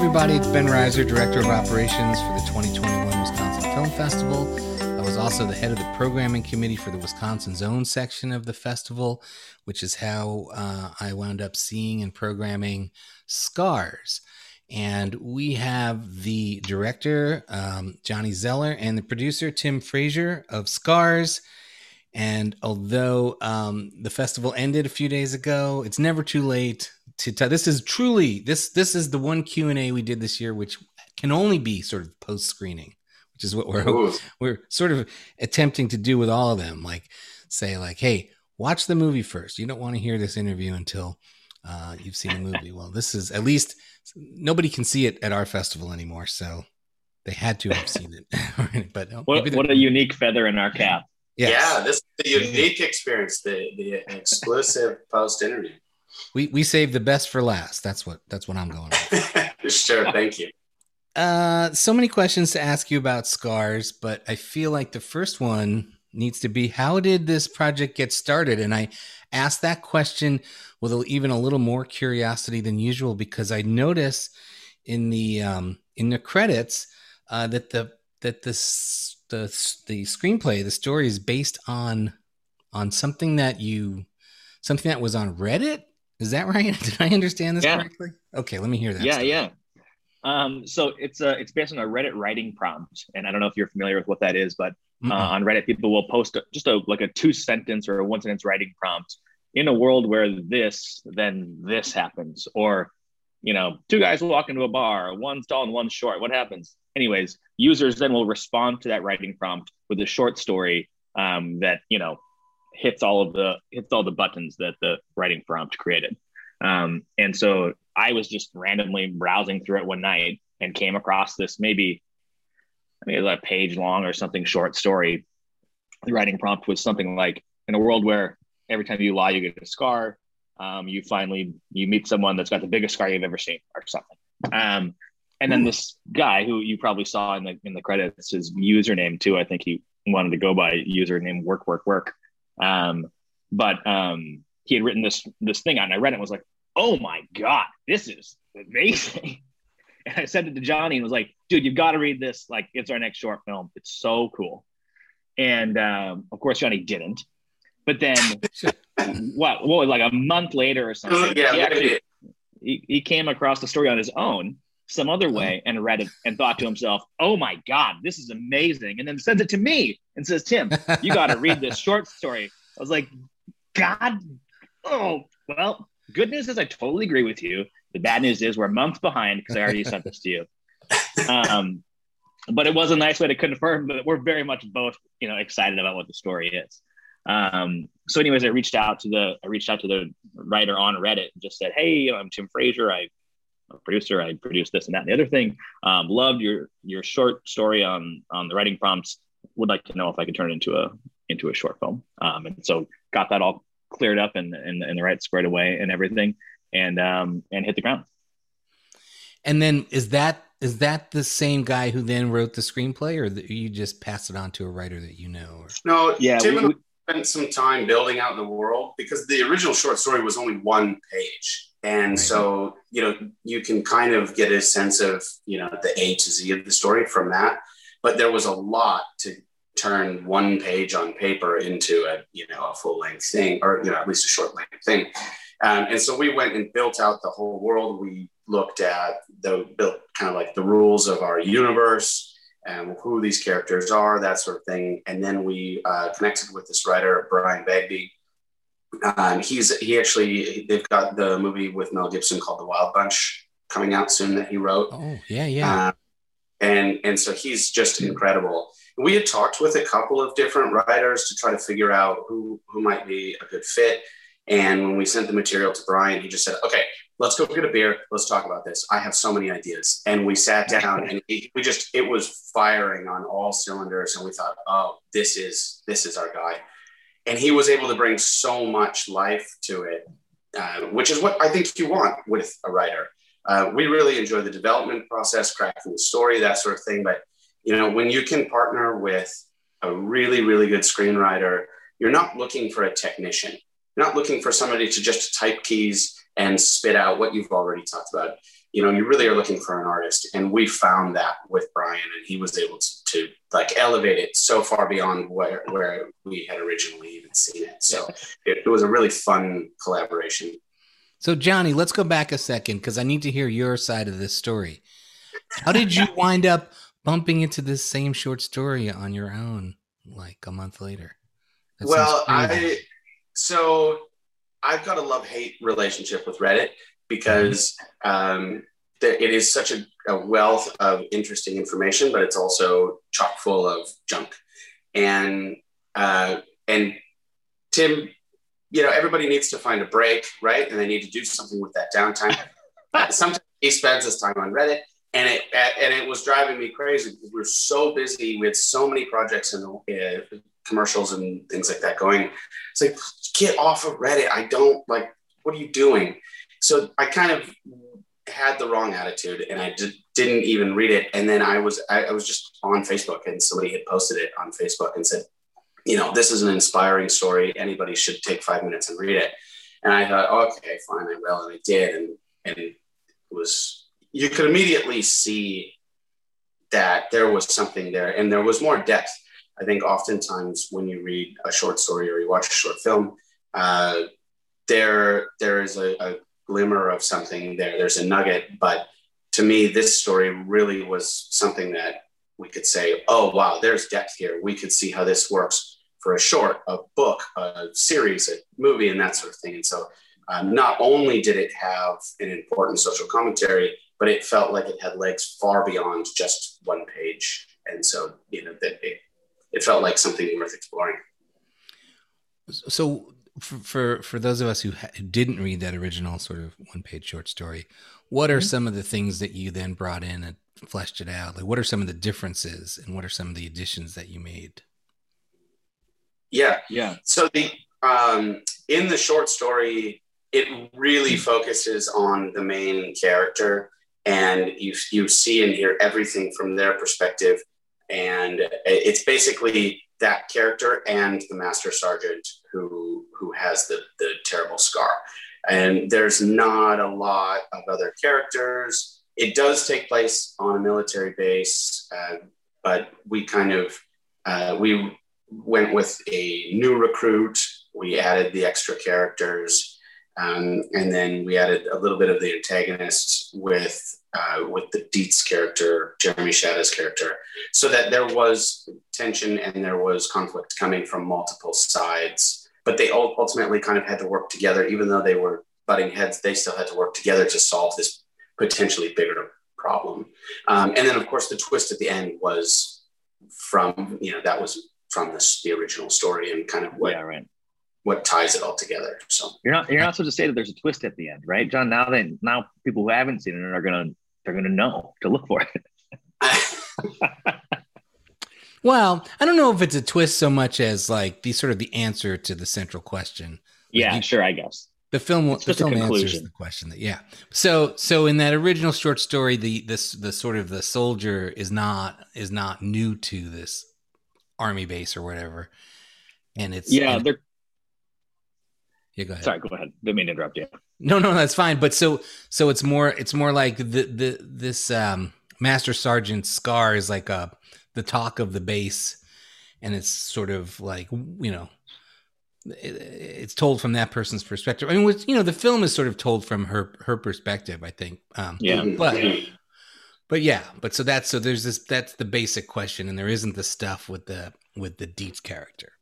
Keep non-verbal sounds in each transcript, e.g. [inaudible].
Everybody, it's Ben Reiser, Director of Operations for the 2021 Wisconsin Film Festival. I was also the head of the programming committee for the Wisconsin Zone section of the festival, which is how uh, I wound up seeing and programming Scars. And we have the director, um, Johnny Zeller, and the producer, Tim Frazier of Scars. And although um, the festival ended a few days ago, it's never too late to tell. This is truly this this is the one Q and A we did this year, which can only be sort of post screening, which is what we're Ooh. we're sort of attempting to do with all of them. Like say like, hey, watch the movie first. You don't want to hear this interview until uh, you've seen the movie. Well, this is at least nobody can see it at our festival anymore, so they had to have seen it. [laughs] but oh, what, what a unique feather in our cap. Yes. Yeah, this is the unique experience, the the exclusive post interview. We we saved the best for last. That's what that's what I'm going with. [laughs] sure, thank you. Uh, so many questions to ask you about scars, but I feel like the first one needs to be how did this project get started? And I asked that question with even a little more curiosity than usual because I notice in the um, in the credits uh, that the that this the the screenplay, the story is based on on something that you something that was on Reddit. Is that right? [laughs] Did I understand this yeah. correctly? Okay, let me hear that. Yeah, story. yeah. Um, so it's a it's based on a Reddit writing prompt, and I don't know if you're familiar with what that is, but uh, on Reddit, people will post just a like a two sentence or a one sentence writing prompt. In a world where this, then this happens, or you know, two guys walk into a bar, one's tall and one's short. What happens? anyways, users then will respond to that writing prompt with a short story um, that you know hits all of the hits all the buttons that the writing prompt created. Um, and so I was just randomly browsing through it one night and came across this maybe I mean it a page long or something short story. The writing prompt was something like in a world where every time you lie you get a scar. Um, you finally you meet someone that's got the biggest scar you've ever seen or something. Um, and then this guy who you probably saw in the in the credits, his username too. I think he wanted to go by username work work work. Um, but um, he had written this this thing out, and I read it and was like, "Oh my god, this is amazing!" [laughs] And I sent it to Johnny and was like, "Dude, you've got to read this. Like, it's our next short film. It's so cool." And um, of course, Johnny didn't. But then, [laughs] what? What? Like a month later or something, yeah, he actually he, he came across the story on his own some other uh-huh. way and read it and thought to himself, "Oh my God, this is amazing!" And then sends it to me and says, "Tim, you [laughs] got to read this short story." I was like, "God, oh well." Good news is I totally agree with you. The bad news is we're a month behind because I already sent this to you. Um, but it was a nice way to confirm that we're very much both, you know, excited about what the story is. Um, so, anyways, I reached out to the I reached out to the writer on Reddit and just said, "Hey, I'm Tim Frazier. I a producer. I produced this and that and the other thing. Um, loved your your short story on on the writing prompts. Would like to know if I could turn it into a into a short film. Um, and so got that all cleared up and and, and the right squared away and everything, and um, and hit the ground. And then is that is that the same guy who then wrote the screenplay, or that you just pass it on to a writer that you know? Or? No, yeah. Tim we, and I spent some time building out the world because the original short story was only one page and right. so, you know, you can kind of get a sense of, you know, the A to Z of the story from that. But there was a lot to turn one page on paper into a, you know, a full length thing, or, you know, at least a short length thing. Um, and so we went and built out the whole world. We looked at the built kind of like the rules of our universe and who these characters are, that sort of thing. And then we uh, connected with this writer, Brian Bagby, um, he's he actually they've got the movie with Mel Gibson called The Wild Bunch coming out soon that he wrote. Oh yeah, yeah. Um, and and so he's just incredible. We had talked with a couple of different writers to try to figure out who who might be a good fit. And when we sent the material to Brian, he just said, "Okay, let's go get a beer. Let's talk about this. I have so many ideas." And we sat down, and we just it was firing on all cylinders. And we thought, "Oh, this is this is our guy." And he was able to bring so much life to it, uh, which is what I think you want with a writer. Uh, we really enjoy the development process, cracking the story, that sort of thing. But you know, when you can partner with a really, really good screenwriter, you're not looking for a technician. You're not looking for somebody to just type keys and spit out what you've already talked about. You know, you really are looking for an artist, and we found that with Brian, and he was able to, to like elevate it so far beyond where where we had originally even seen it. So it, it was a really fun collaboration. So Johnny, let's go back a second because I need to hear your side of this story. How did you [laughs] wind up bumping into this same short story on your own, like a month later? That well, I so I've got a love hate relationship with Reddit because um, it is such a, a, wealth of interesting information, but it's also chock full of junk. And uh, and Tim, you know, everybody needs to find a break, right? And they need to do something with that downtime. [laughs] sometimes he spends his time on Reddit, and it and it was driving me crazy because we are so busy. with so many projects and uh, commercials and things like that going. It's like get off of Reddit. I don't like. What are you doing? So I kind of had the wrong attitude, and I did, didn't even read it. And then I was I, I was just on Facebook, and somebody had posted it on Facebook and said, you know, this is an inspiring story. Anybody should take five minutes and read it. And I thought, okay, fine, I will, and I did, and and it was you could immediately see that there was something there and there was more depth. I think oftentimes when you read a short story or you watch a short film, uh, there there is a, a glimmer of something there. There's a nugget, but to me, this story really was something that we could say, oh wow, there's depth here. We could see how this works for a short, a book, a series, a movie, and that sort of thing. And so, um, not only did it have an important social commentary, but it felt like it had legs far beyond just one page. And so, you know, that it, it felt like something worth exploring. So, for, for, for those of us who, ha- who didn't read that original sort of one page short story, what are mm-hmm. some of the things that you then brought in and fleshed it out? Like, what are some of the differences and what are some of the additions that you made? Yeah. Yeah. So, the, um, in the short story, it really focuses on the main character and you you see and hear everything from their perspective and it's basically that character and the master sergeant who who has the the terrible scar. And there's not a lot of other characters. It does take place on a military base uh, but we kind of uh, we went with a new recruit. We added the extra characters um, and then we added a little bit of the antagonists with uh, with the Dietz character, Jeremy Shada's character, so that there was tension and there was conflict coming from multiple sides. But they ultimately kind of had to work together, even though they were butting heads. They still had to work together to solve this potentially bigger problem. Um, and then, of course, the twist at the end was from you know that was from this, the original story and kind of what yeah, right what ties it all together. So you're not you're not supposed to say that there's a twist at the end, right, John? Now then, now people who haven't seen it are gonna they're gonna know to look for it. [laughs] [laughs] well, I don't know if it's a twist so much as like the sort of the answer to the central question. Yeah, like, sure, I guess. The film, it's the film answers the question that yeah. So, so in that original short story, the this the sort of the soldier is not is not new to this army base or whatever, and it's yeah, and, they're yeah, go ahead. Sorry, go ahead. Didn't mean to interrupt you. No, no, that's fine. But so, so it's more, it's more like the the this um, Master Sergeant Scar is like a the talk of the base, and it's sort of like you know, it, it's told from that person's perspective. I mean, you know, the film is sort of told from her her perspective. I think. Um, yeah, but. But yeah, but so that's so there's this that's the basic question, and there isn't the stuff with the with the Dietz character.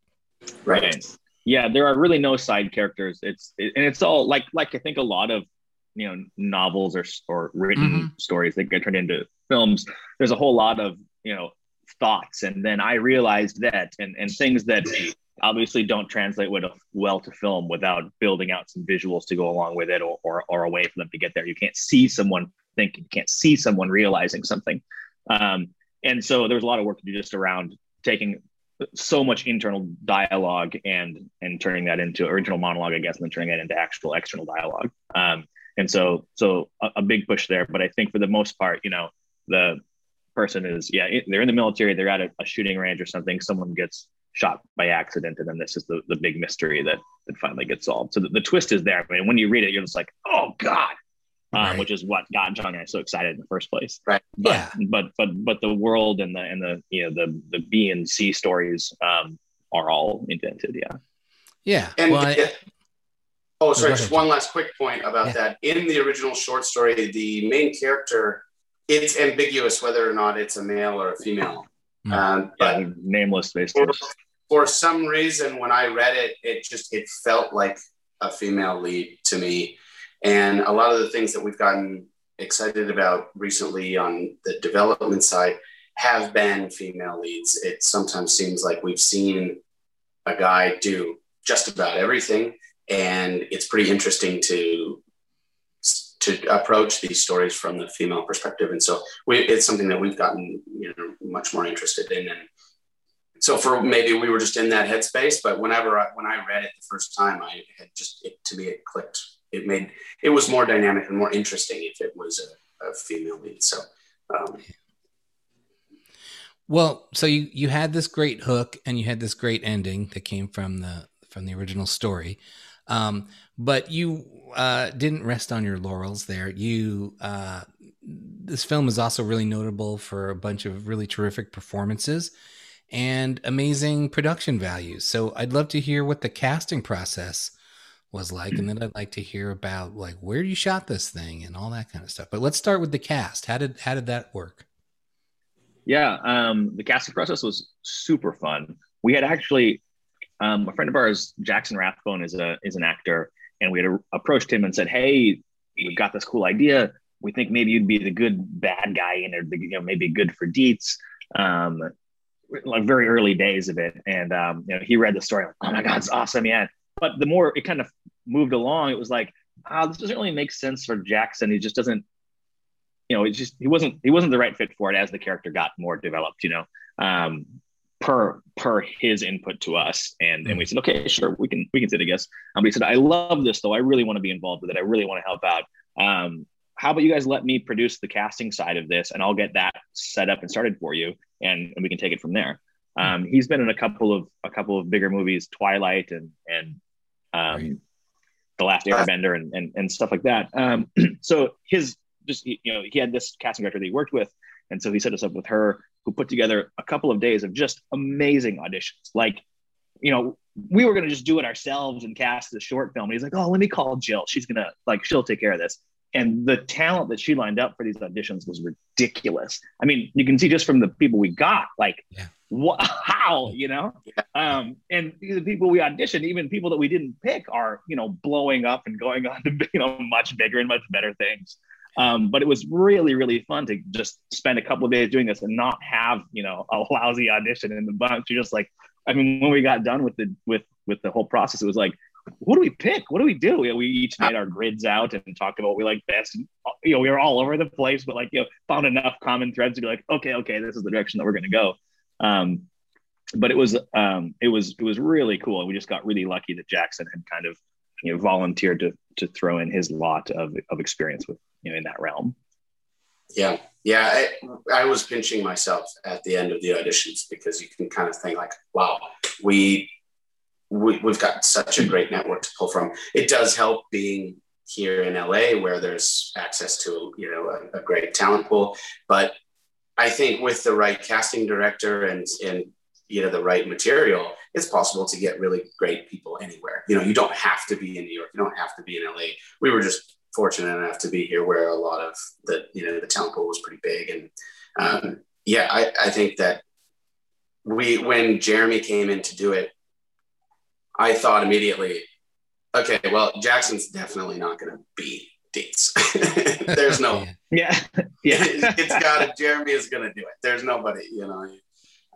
Right yeah there are really no side characters it's it, and it's all like like i think a lot of you know novels or or written mm-hmm. stories that get turned into films there's a whole lot of you know thoughts and then i realized that and and things that obviously don't translate well to film without building out some visuals to go along with it or, or, or a way for them to get there you can't see someone thinking you can't see someone realizing something um, and so there's a lot of work to do just around taking so much internal dialogue and and turning that into original monologue, I guess, and then turning that into actual external dialogue. Um, and so so a, a, big push there. But I think for the most part, you know, the person is yeah, they're in the military, they're at a, a shooting range or something. Someone gets shot by accident, and then this is the, the big mystery that that finally gets solved. So the, the twist is there. I mean, when you read it, you're just like, oh god, um, right. which is what got John and I so excited in the first place. Right. But, yeah. But but but the world and the and the you know the the B and C stories um, are all invented. Yeah. Yeah. And well, I, oh, sorry. Just one last quick point about yeah. that. In the original short story, the main character, it's ambiguous whether or not it's a male or a female. Mm. Um, but yeah, nameless basically. For, for some reason, when I read it, it just it felt like a female lead to me and a lot of the things that we've gotten excited about recently on the development side have been female leads. It sometimes seems like we've seen a guy do just about everything, and it's pretty interesting to to approach these stories from the female perspective. And so we, it's something that we've gotten you know much more interested in. And so for maybe we were just in that headspace, but whenever I, when I read it the first time, I had just it, to me it clicked it made it was more dynamic and more interesting if it was a, a female lead. So, um, well, so you you had this great hook and you had this great ending that came from the from the original story, um, but you uh, didn't rest on your laurels there. You uh, this film is also really notable for a bunch of really terrific performances and amazing production values. So I'd love to hear what the casting process was like and then i'd like to hear about like where you shot this thing and all that kind of stuff but let's start with the cast how did how did that work yeah um, the casting process was super fun we had actually um, a friend of ours jackson rathbone is a is an actor and we had a, approached him and said hey we've got this cool idea. We think maybe you'd be the good bad guy and you know maybe good for deets. Um, like very early days of it. And um, you know he read the story like oh my god it's awesome yeah. But the more it kind of moved along, it was like, ah, this doesn't really make sense for Jackson. He just doesn't, you know, it's just he wasn't he wasn't the right fit for it as the character got more developed, you know, um, per per his input to us. And and we said, okay, sure, we can we can sit, I guess. Um, but he said, I love this though. I really want to be involved with it. I really want to help out. Um, how about you guys let me produce the casting side of this and I'll get that set up and started for you and, and we can take it from there. Um, he's been in a couple of a couple of bigger movies, Twilight and and um, the Last Airbender and, and and stuff like that. Um, [clears throat] so his just you know he had this casting director that he worked with, and so he set us up with her, who put together a couple of days of just amazing auditions. Like, you know, we were gonna just do it ourselves and cast the short film. And he's like, oh, let me call Jill. She's gonna like she'll take care of this. And the talent that she lined up for these auditions was ridiculous. I mean, you can see just from the people we got, like yeah what, how, you know? Um, and the people we auditioned, even people that we didn't pick, are, you know, blowing up and going on to, you know, much bigger and much better things. Um, but it was really, really fun to just spend a couple of days doing this and not have, you know, a [laughs] lousy audition in the bunch. You're just like, I mean, when we got done with the with with the whole process, it was like, what do we pick? What do we do? Know, we each made our grids out and talked about what we like best. And, you know, we were all over the place, but like, you know, found enough common threads to be like, okay, okay, this is the direction that we're going to go. Um, but it was um, it was it was really cool. We just got really lucky that Jackson had kind of you know volunteered to to throw in his lot of of experience with you know in that realm. Yeah, yeah. I, I was pinching myself at the end of the auditions because you can kind of think like, wow, we, we we've got such a great network to pull from. It does help being here in LA where there's access to you know a, a great talent pool, but I think with the right casting director and and you know the right material, it's possible to get really great people anywhere. You know, you don't have to be in New York. You don't have to be in LA. We were just fortunate enough to be here where a lot of the you know the talent pool was pretty big and um, yeah, I, I think that we when Jeremy came in to do it, I thought immediately, okay, well Jackson's definitely not going to be Deets. [laughs] There's no. [laughs] Yeah. Yeah. [laughs] it, has got it. Jeremy is going to do it. There's nobody, you know.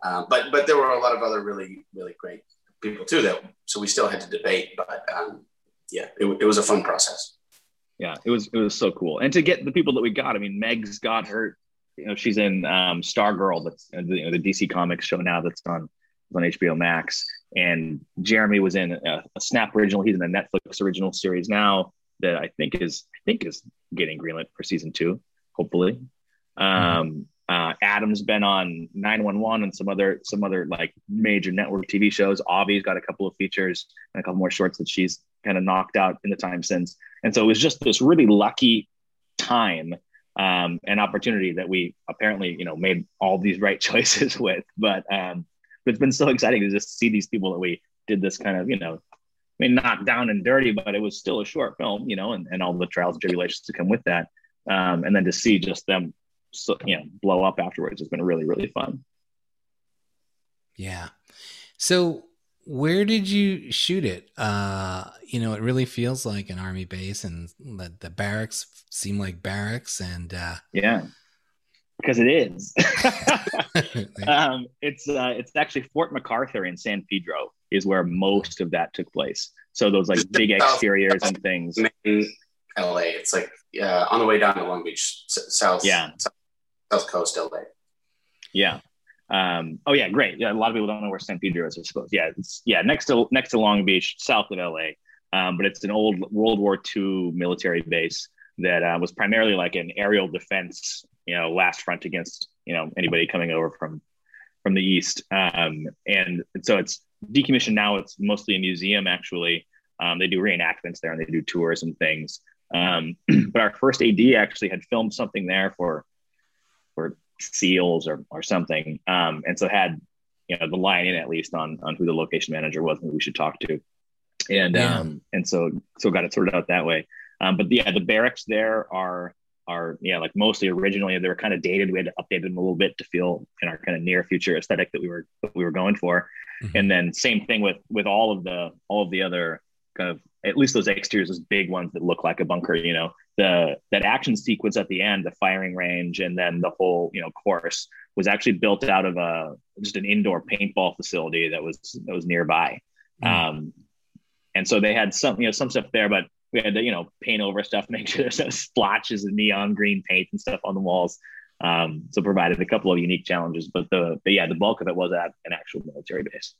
Uh, but but there were a lot of other really really great people too. That so we still had to debate, but um, yeah, it, it was a fun process. Yeah, it was it was so cool, and to get the people that we got. I mean, Meg's got her. You know, she's in um, Stargirl. That's you know, the DC Comics show now. That's on on HBO Max. And Jeremy was in a, a Snap original. He's in a Netflix original series now that I think is I think is getting greenlit for season two, hopefully. Um, uh, Adam's been on 911 and some other some other like major network TV shows. Avi's got a couple of features and a couple more shorts that she's kind of knocked out in the time since. And so it was just this really lucky time um, and opportunity that we apparently you know made all these right [laughs] choices with. But um, but it's been so exciting to just see these people that we did this kind of you know I mean, not down and dirty, but it was still a short film, you know, and, and all the trials and tribulations to come with that. Um, and then to see just them so, you know blow up afterwards has been really really fun. Yeah. So where did you shoot it? Uh you know it really feels like an army base and the, the barracks seem like barracks and uh yeah. Because it is. [laughs] [laughs] Um it's uh it's actually fort macarthur in san pedro is where most of that took place. So those like big exteriors and things. La it's like uh, on the way down to long beach south yeah. south South Coast LA. Yeah. Um, oh yeah, great. Yeah, a lot of people don't know where San Pedro is. I suppose. Yeah, it's yeah next to next to Long Beach, south of LA. Um, but it's an old World War II military base that uh, was primarily like an aerial defense, you know, last front against you know anybody coming over from from the east. Um, and so it's decommissioned now. It's mostly a museum actually. Um, they do reenactments there and they do tours and things. Um, [clears throat] but our first AD actually had filmed something there for or seals or, or something. Um, and so had, you know, the line in at least on, on who the location manager was and who we should talk to. And, yeah. um, and so, so got it sorted out that way. Um, but yeah, the barracks there are, are, yeah, like mostly originally they were kind of dated. We had to update them a little bit to feel in our kind of near future aesthetic that we were, that we were going for. Mm-hmm. And then same thing with, with all of the, all of the other kind of, at least those exteriors, those big ones that look like a bunker, you know, the that action sequence at the end, the firing range, and then the whole you know course was actually built out of a just an indoor paintball facility that was that was nearby. Mm. Um, and so they had some you know some stuff there, but we had to you know paint over stuff, [laughs] make sure there's no splotches of neon green paint and stuff on the walls. Um, so provided a couple of unique challenges, but the but yeah, the bulk of it was at an actual military base.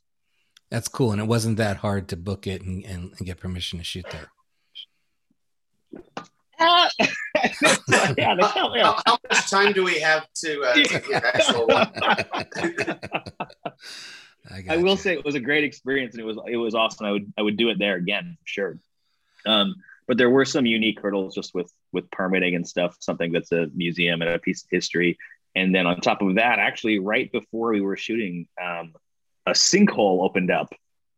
That's cool, and it wasn't that hard to book it and, and, and get permission to shoot there. Yeah, [laughs] how, how, much time do we have to, uh, to get actual? [laughs] I, I will you. say it was a great experience and it was it was awesome. I would I would do it there again for sure. Um, but there were some unique hurdles just with with permitting and stuff. Something that's a museum and a piece of history. And then on top of that, actually, right before we were shooting, um, a sinkhole opened up,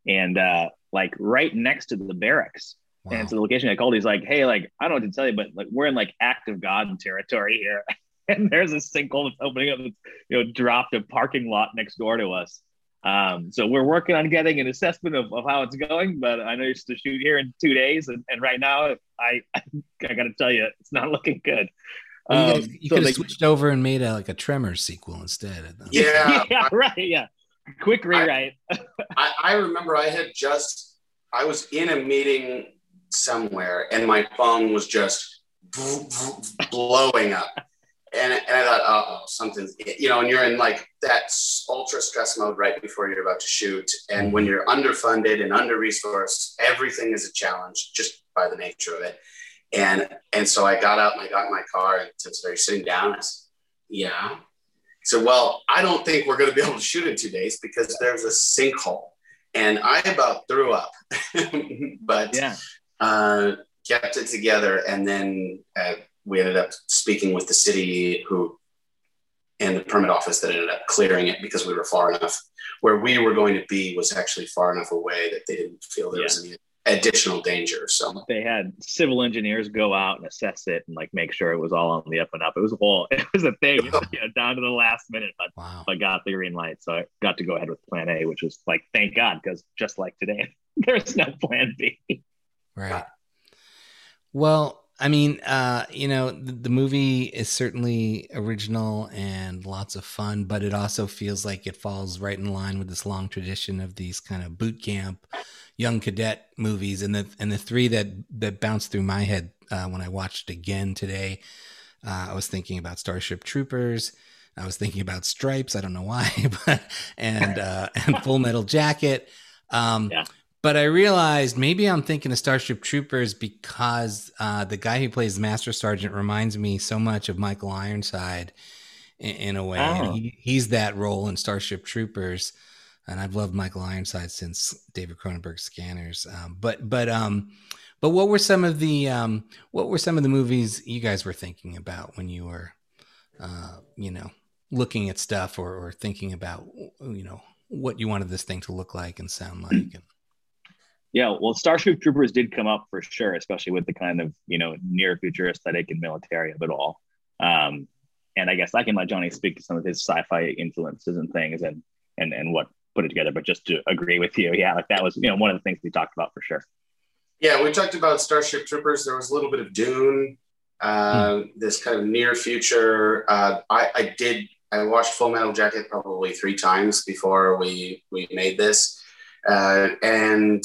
and uh, like right next to the barracks. Wow. And so the location I called, he's like, "Hey, like I don't know what to tell you, but like we're in like active God territory here, [laughs] and there's a sinkhole that's opening up, that's, you know, dropped a parking lot next door to us. Um, so we're working on getting an assessment of, of how it's going, but I know you're to shoot here in two days, and, and right now I [laughs] I, I got to tell you, it's not [laughs] looking good. Well, you, um, you so could have switched over and made a, like a Tremors sequel instead. Yeah, yeah, right, yeah. Quick rewrite. I, I remember I had just I was in a meeting somewhere and my phone was just blowing up. And, and I thought, oh, something's, you know, and you're in like that ultra stress mode right before you're about to shoot. And when mm-hmm. you're underfunded and under resourced, everything is a challenge just by the nature of it. And and so I got out and I got in my car and since they're sitting down, I said, yeah. So, well, I don't think we're going to be able to shoot in two days because there's a sinkhole. And I about threw up. [laughs] but yeah uh, kept it together, and then uh, we ended up speaking with the city who and the permit office that ended up clearing it because we were far enough. Where we were going to be was actually far enough away that they didn't feel there yeah. was any additional danger. So they had civil engineers go out and assess it and like make sure it was all on the up and up. It was a whole, [laughs] it was a thing, [laughs] you know, down to the last minute, but wow. I got the green light. So I got to go ahead with plan A, which was like, thank God, because just like today, [laughs] there's no plan B. Right. Well, I mean, uh, you know, the, the, movie is certainly original and lots of fun, but it also feels like it falls right in line with this long tradition of these kind of boot camp, young cadet movies. And the and the three that that bounced through my head uh, when I watched again today, uh, I was thinking about Starship Troopers. I was thinking about Stripes. I don't know why, [laughs] but and [laughs] uh, and Full Metal Jacket. Um, yeah. But I realized maybe I'm thinking of Starship Troopers because uh, the guy who plays Master Sergeant reminds me so much of Michael Ironside. in, in a way. Oh. He, he's that role in Starship Troopers. And I've loved Michael Ironside since David Cronenberg's Scanners. Um, but but um, but what were some of the um, what were some of the movies you guys were thinking about when you were, uh, you know, looking at stuff or, or thinking about you know what you wanted this thing to look like and sound like? [clears throat] And... Yeah, well, Starship Troopers did come up for sure, especially with the kind of you know near future aesthetic and military of it all. Um, and I guess I can let Johnny speak to some of his sci-fi influences and things and and and what put it together. But just to agree with you, yeah, like that was you know one of the things we talked about for sure. Yeah, we talked about Starship Troopers. There was a little bit of Dune, uh, mm. this kind of near future. Uh, I, I did. I watched Full Metal Jacket probably three times before we we made this, uh, and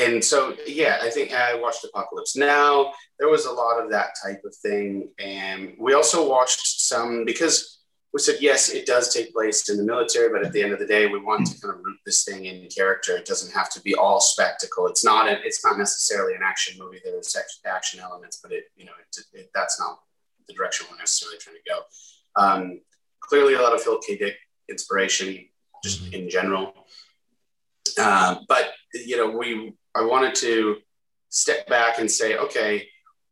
and so yeah, I think I watched Apocalypse Now. There was a lot of that type of thing, and we also watched some because we said yes, it does take place in the military, but at the end of the day, we want to kind of root this thing in character. It doesn't have to be all spectacle. It's not. A, it's not necessarily an action movie. There's action elements, but it you know it, it, that's not the direction we're necessarily trying to go. Um, clearly, a lot of Philip K. Dick inspiration, just mm-hmm. in general. Uh, but you know, we I wanted to step back and say, okay,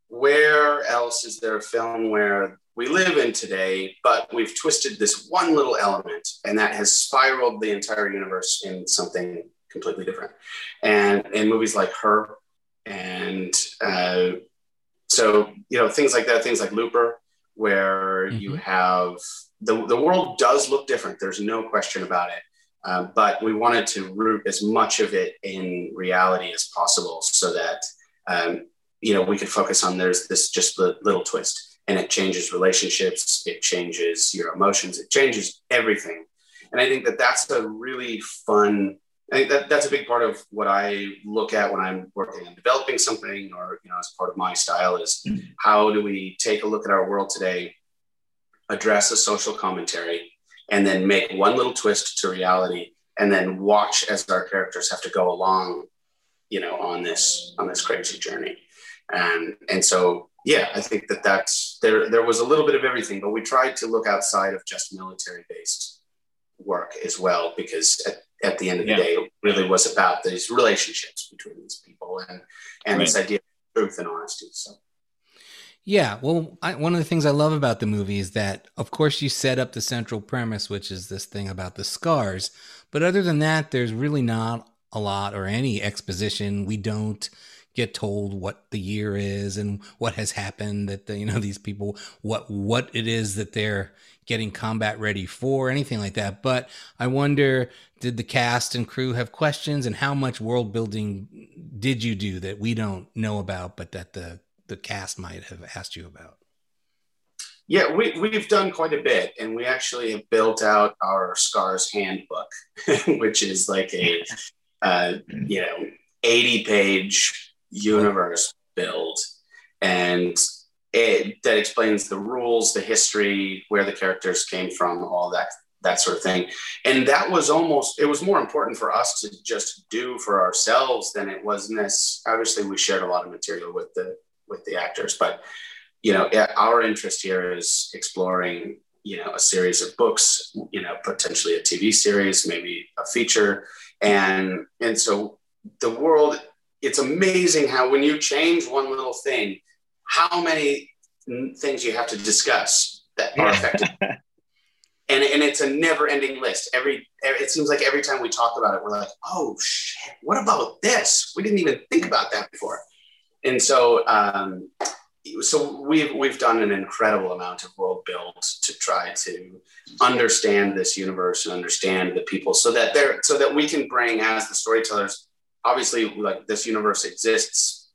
where else is there a film where we live in today, but we've twisted this one little element and that has spiraled the entire universe in something completely different. And in movies like Her, and uh, so, you know, things like that, things like Looper, where mm-hmm. you have the, the world does look different. There's no question about it. Uh, but we wanted to root as much of it in reality as possible so that um, you know we could focus on there's this just the little twist and it changes relationships it changes your emotions it changes everything and i think that that's a really fun I think that that's a big part of what I look at when I'm working on developing something or you know as part of my style is mm-hmm. how do we take a look at our world today address a social commentary and then make one little twist to reality and then watch as our characters have to go along you know on this on this crazy journey and and so yeah i think that that's there there was a little bit of everything but we tried to look outside of just military based work as well because at, at the end of the yeah. day it really was about these relationships between these people and and right. this idea of truth and honesty so yeah, well, I, one of the things I love about the movie is that, of course, you set up the central premise, which is this thing about the scars. But other than that, there's really not a lot or any exposition. We don't get told what the year is and what has happened that the, you know [laughs] these people what what it is that they're getting combat ready for anything like that but i wonder did the cast and crew have questions and how much world building did you do that we don't know about but that the the cast might have asked you about? Yeah, we, we've done quite a bit, and we actually have built out our Scars handbook, [laughs] which is like a uh, you know eighty page universe build, and it that explains the rules, the history, where the characters came from, all that that sort of thing. And that was almost, it was more important for us to just do for ourselves than it was this. Obviously, we shared a lot of material with the with the actors. But you know, our interest here is exploring you know a series of books, you know, potentially a TV series, maybe a feature, and and so the world. It's amazing how when you change one little thing, how many things you have to discuss that are affected. [laughs] and, and it's a never ending list. Every, it seems like every time we talk about it, we're like, oh shit, what about this? We didn't even think about that before and so um, so we've we've done an incredible amount of world build to try to understand this universe and understand the people so that there so that we can bring as the storytellers obviously like this universe exists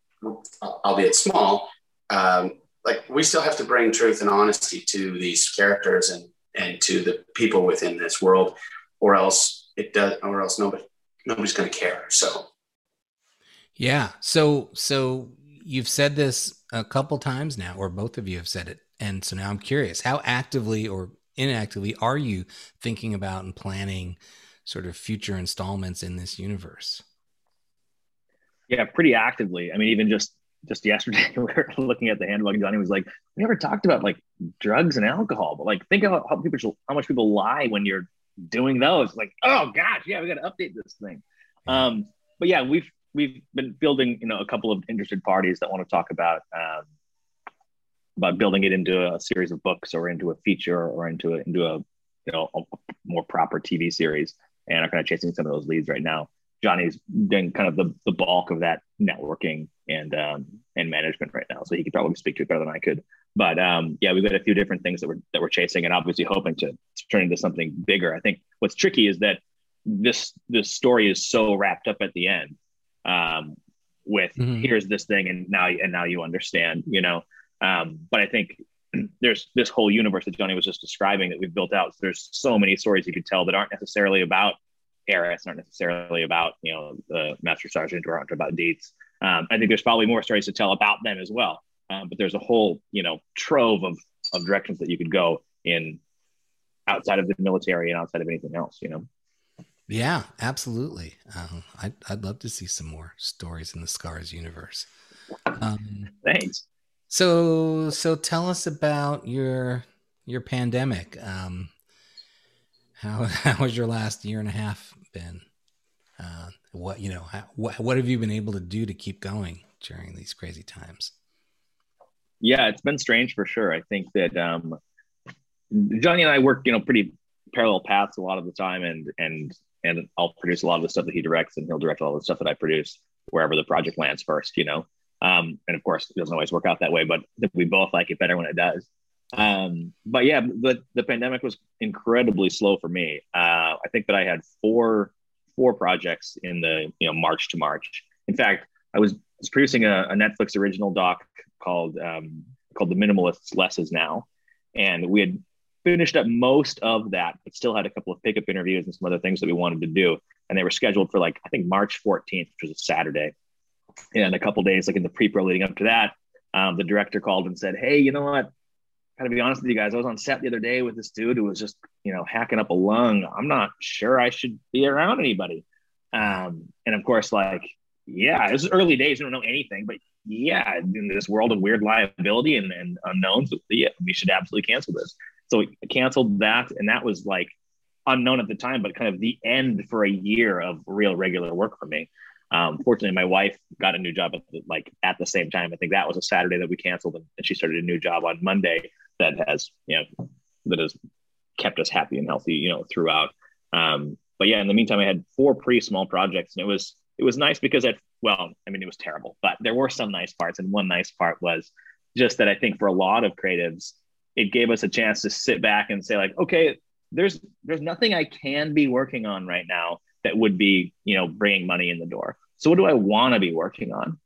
albeit small um, like we still have to bring truth and honesty to these characters and and to the people within this world or else it does or else nobody nobody's going to care. So yeah. So so you've said this a couple times now, or both of you have said it. And so now I'm curious, how actively or inactively are you thinking about and planning sort of future installments in this universe? Yeah, pretty actively. I mean, even just just yesterday [laughs] we were looking at the handbook and Johnny was like, we never talked about like drugs and alcohol, but like think about how people how much people lie when you're doing those. Like, oh gosh, yeah, we got to update this thing. Um, but yeah, we've we've been building, you know, a couple of interested parties that want to talk about um, about building it into a series of books or into a feature or into a into a you know a more proper TV series, and are kind of chasing some of those leads right now. Johnny's doing kind of the, the bulk of that networking and um, and management right now, so he could probably speak to it better than I could. But um, yeah, we've got a few different things that we're that we're chasing, and obviously hoping to, to turn into something bigger. I think what's tricky is that this this story is so wrapped up at the end um, with mm-hmm. here's this thing, and now and now you understand, you know. Um, but I think [clears throat] there's this whole universe that Johnny was just describing that we've built out. So there's so many stories you could tell that aren't necessarily about Eris, aren't necessarily about you know the Master Sergeant or aren't about Deets. Um, I think there's probably more stories to tell about them as well. Um, but there's a whole you know trove of of directions that you could go in outside of the military and outside of anything else. You know. Yeah, absolutely. Um, I'd I'd love to see some more stories in the Scars universe. Um, Thanks. So so tell us about your your pandemic. Um, how [laughs] how has your last year and a half been? Uh, what you know, how, what what have you been able to do to keep going during these crazy times? Yeah, it's been strange for sure. I think that um, Johnny and I work, you know, pretty parallel paths a lot of the time, and and and I'll produce a lot of the stuff that he directs, and he'll direct all the stuff that I produce wherever the project lands first, you know. Um, and of course, it doesn't always work out that way, but we both like it better when it does. Um, but yeah, the, the pandemic was incredibly slow for me. Uh, I think that I had four four projects in the you know March to March. In fact, I was, was producing a, a Netflix original doc called um, called The Minimalists Less Is Now, and we had finished up most of that, but still had a couple of pickup interviews and some other things that we wanted to do, and they were scheduled for like I think March 14th, which was a Saturday, and a couple days like in the pre-pro leading up to that. Um, the director called and said, "Hey, you know what? gotta be honest with you guys. I was on set the other day with this dude who was just, you know, hacking up a lung. I'm not sure I should be around anybody. Um, and of course, like, yeah, it was early days. We don't know anything, but yeah, in this world of weird liability and, and unknowns, yeah, we should absolutely cancel this. So we canceled that, and that was like unknown at the time, but kind of the end for a year of real regular work for me. Um, fortunately, my wife got a new job at the, like at the same time. I think that was a Saturday that we canceled, and, she started a new job on Monday that has you know that has kept us happy and healthy you know throughout um, but yeah in the meantime i had four pretty small projects and it was it was nice because it well i mean it was terrible but there were some nice parts and one nice part was just that i think for a lot of creatives it gave us a chance to sit back and say like okay there's there's nothing i can be working on right now that would be you know bringing money in the door so what do i want to be working on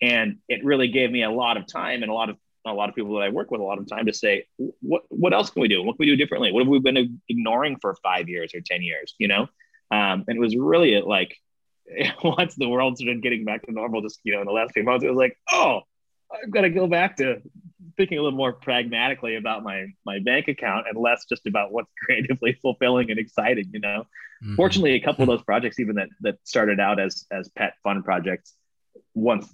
and it really gave me a lot of time and a lot of a lot of people that I work with a lot of time to say, what what else can we do? What can we do differently? What have we been ignoring for five years or ten years? You know, um, and it was really like [laughs] once the world started getting back to normal, just you know, in the last few months, it was like, oh, I've got to go back to thinking a little more pragmatically about my my bank account and less just about what's [laughs] creatively fulfilling and exciting. You know, mm-hmm. fortunately, a couple of those projects, even that that started out as as pet fun projects, once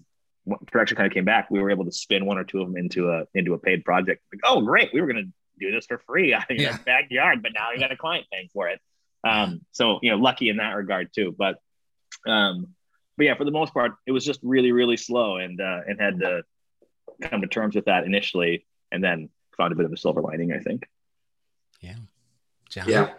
production kind of came back, we were able to spin one or two of them into a into a paid project. Like, oh, great, we were going to do this for free [laughs] out of your yeah. backyard, but now you got a client paying for it. Um, so you know, lucky in that regard too. But um, but yeah, for the most part, it was just really really slow, and uh, and had to come to terms with that initially, and then found a bit of a silver lining, I think. Yeah. John? Yeah.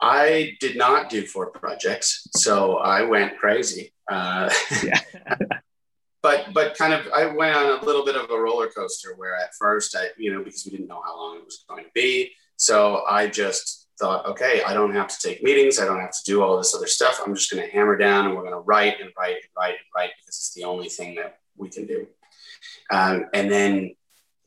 I did not do four projects, so I went crazy. Uh, yeah. [laughs] [laughs] but but kind of I went on a little bit of a roller coaster where at first I you know because we didn't know how long it was going to be, so I just thought, okay, I don't have to take meetings, I don't have to do all this other stuff. I'm just going to hammer down and we're going to write and write and write and write because it's the only thing that we can do. Um, and then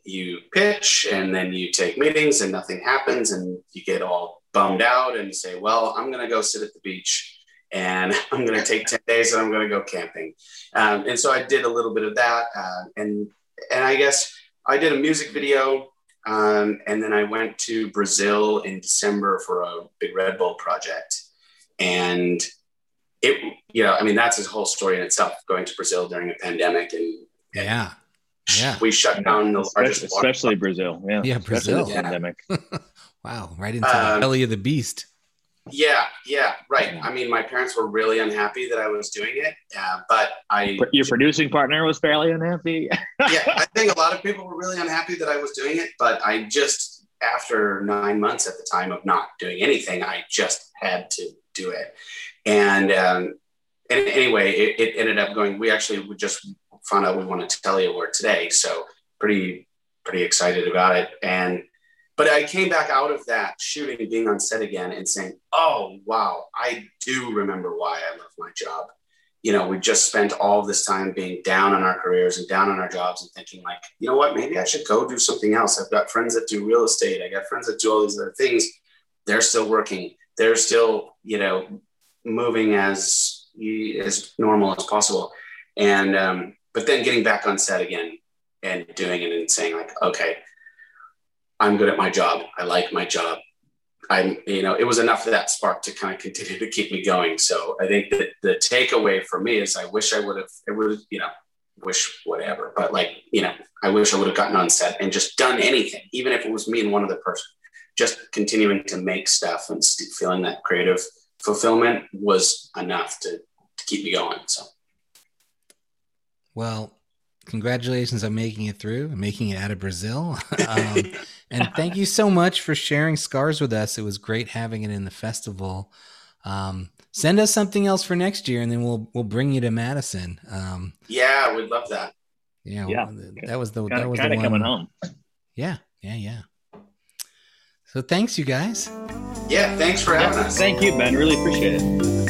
you pitch and then you take meetings and nothing happens and you get all bummed out and say, well, I'm going to go sit at the beach and [laughs] I'm going to take 10 days and I'm going to go camping. Um, and so I did a little bit of that. Uh, and, and I guess I did a music video. Um, and then I went to Brazil in December for a big Red Bull project. And it, you know, I mean, that's his whole story in itself. Going to Brazil during a pandemic and yeah, yeah, we shut down the largest, especially, especially Brazil. Yeah, yeah, Brazil. Yeah. Pandemic. [laughs] wow, right into um, the belly of the beast. Yeah, yeah, right. I mean, my parents were really unhappy that I was doing it, uh, but I. Your producing partner was fairly unhappy. [laughs] yeah, I think a lot of people were really unhappy that I was doing it, but I just, after nine months at the time of not doing anything, I just had to do it. And um, and anyway, it, it, ended up going. We actually we just found out we won a Award today, so pretty pretty excited about it. And but I came back out of that shooting, being on set again, and saying, "Oh wow, I do remember why I love my job." You know, we just spent all this time being down on our careers and down on our jobs, and thinking like, you know what, maybe I should go do something else. I've got friends that do real estate. I got friends that do all these other things. They're still working. They're still, you know, moving as as normal as possible. And um, but then getting back on set again and doing it and saying like, okay, I'm good at my job. I like my job. I'm, you know, it was enough of that spark to kind of continue to keep me going. So I think that the takeaway for me is I wish I would have, it would, you know, wish whatever, but like, you know, I wish I would have gotten on set and just done anything, even if it was me and one other person, just continuing to make stuff and feeling that creative fulfillment was enough to, to keep me going. So, well, congratulations on making it through and making it out of Brazil. [laughs] um, and thank you so much for sharing scars with us. It was great having it in the festival. Um, send us something else for next year, and then we'll we'll bring you to Madison. Um, yeah, we'd love that. Yeah, yeah. Well, that was the kinda, that was the one. coming home. Yeah, yeah, yeah. So thanks, you guys. Yeah, thanks for having yeah, us. Thank you, Ben. Really appreciate it.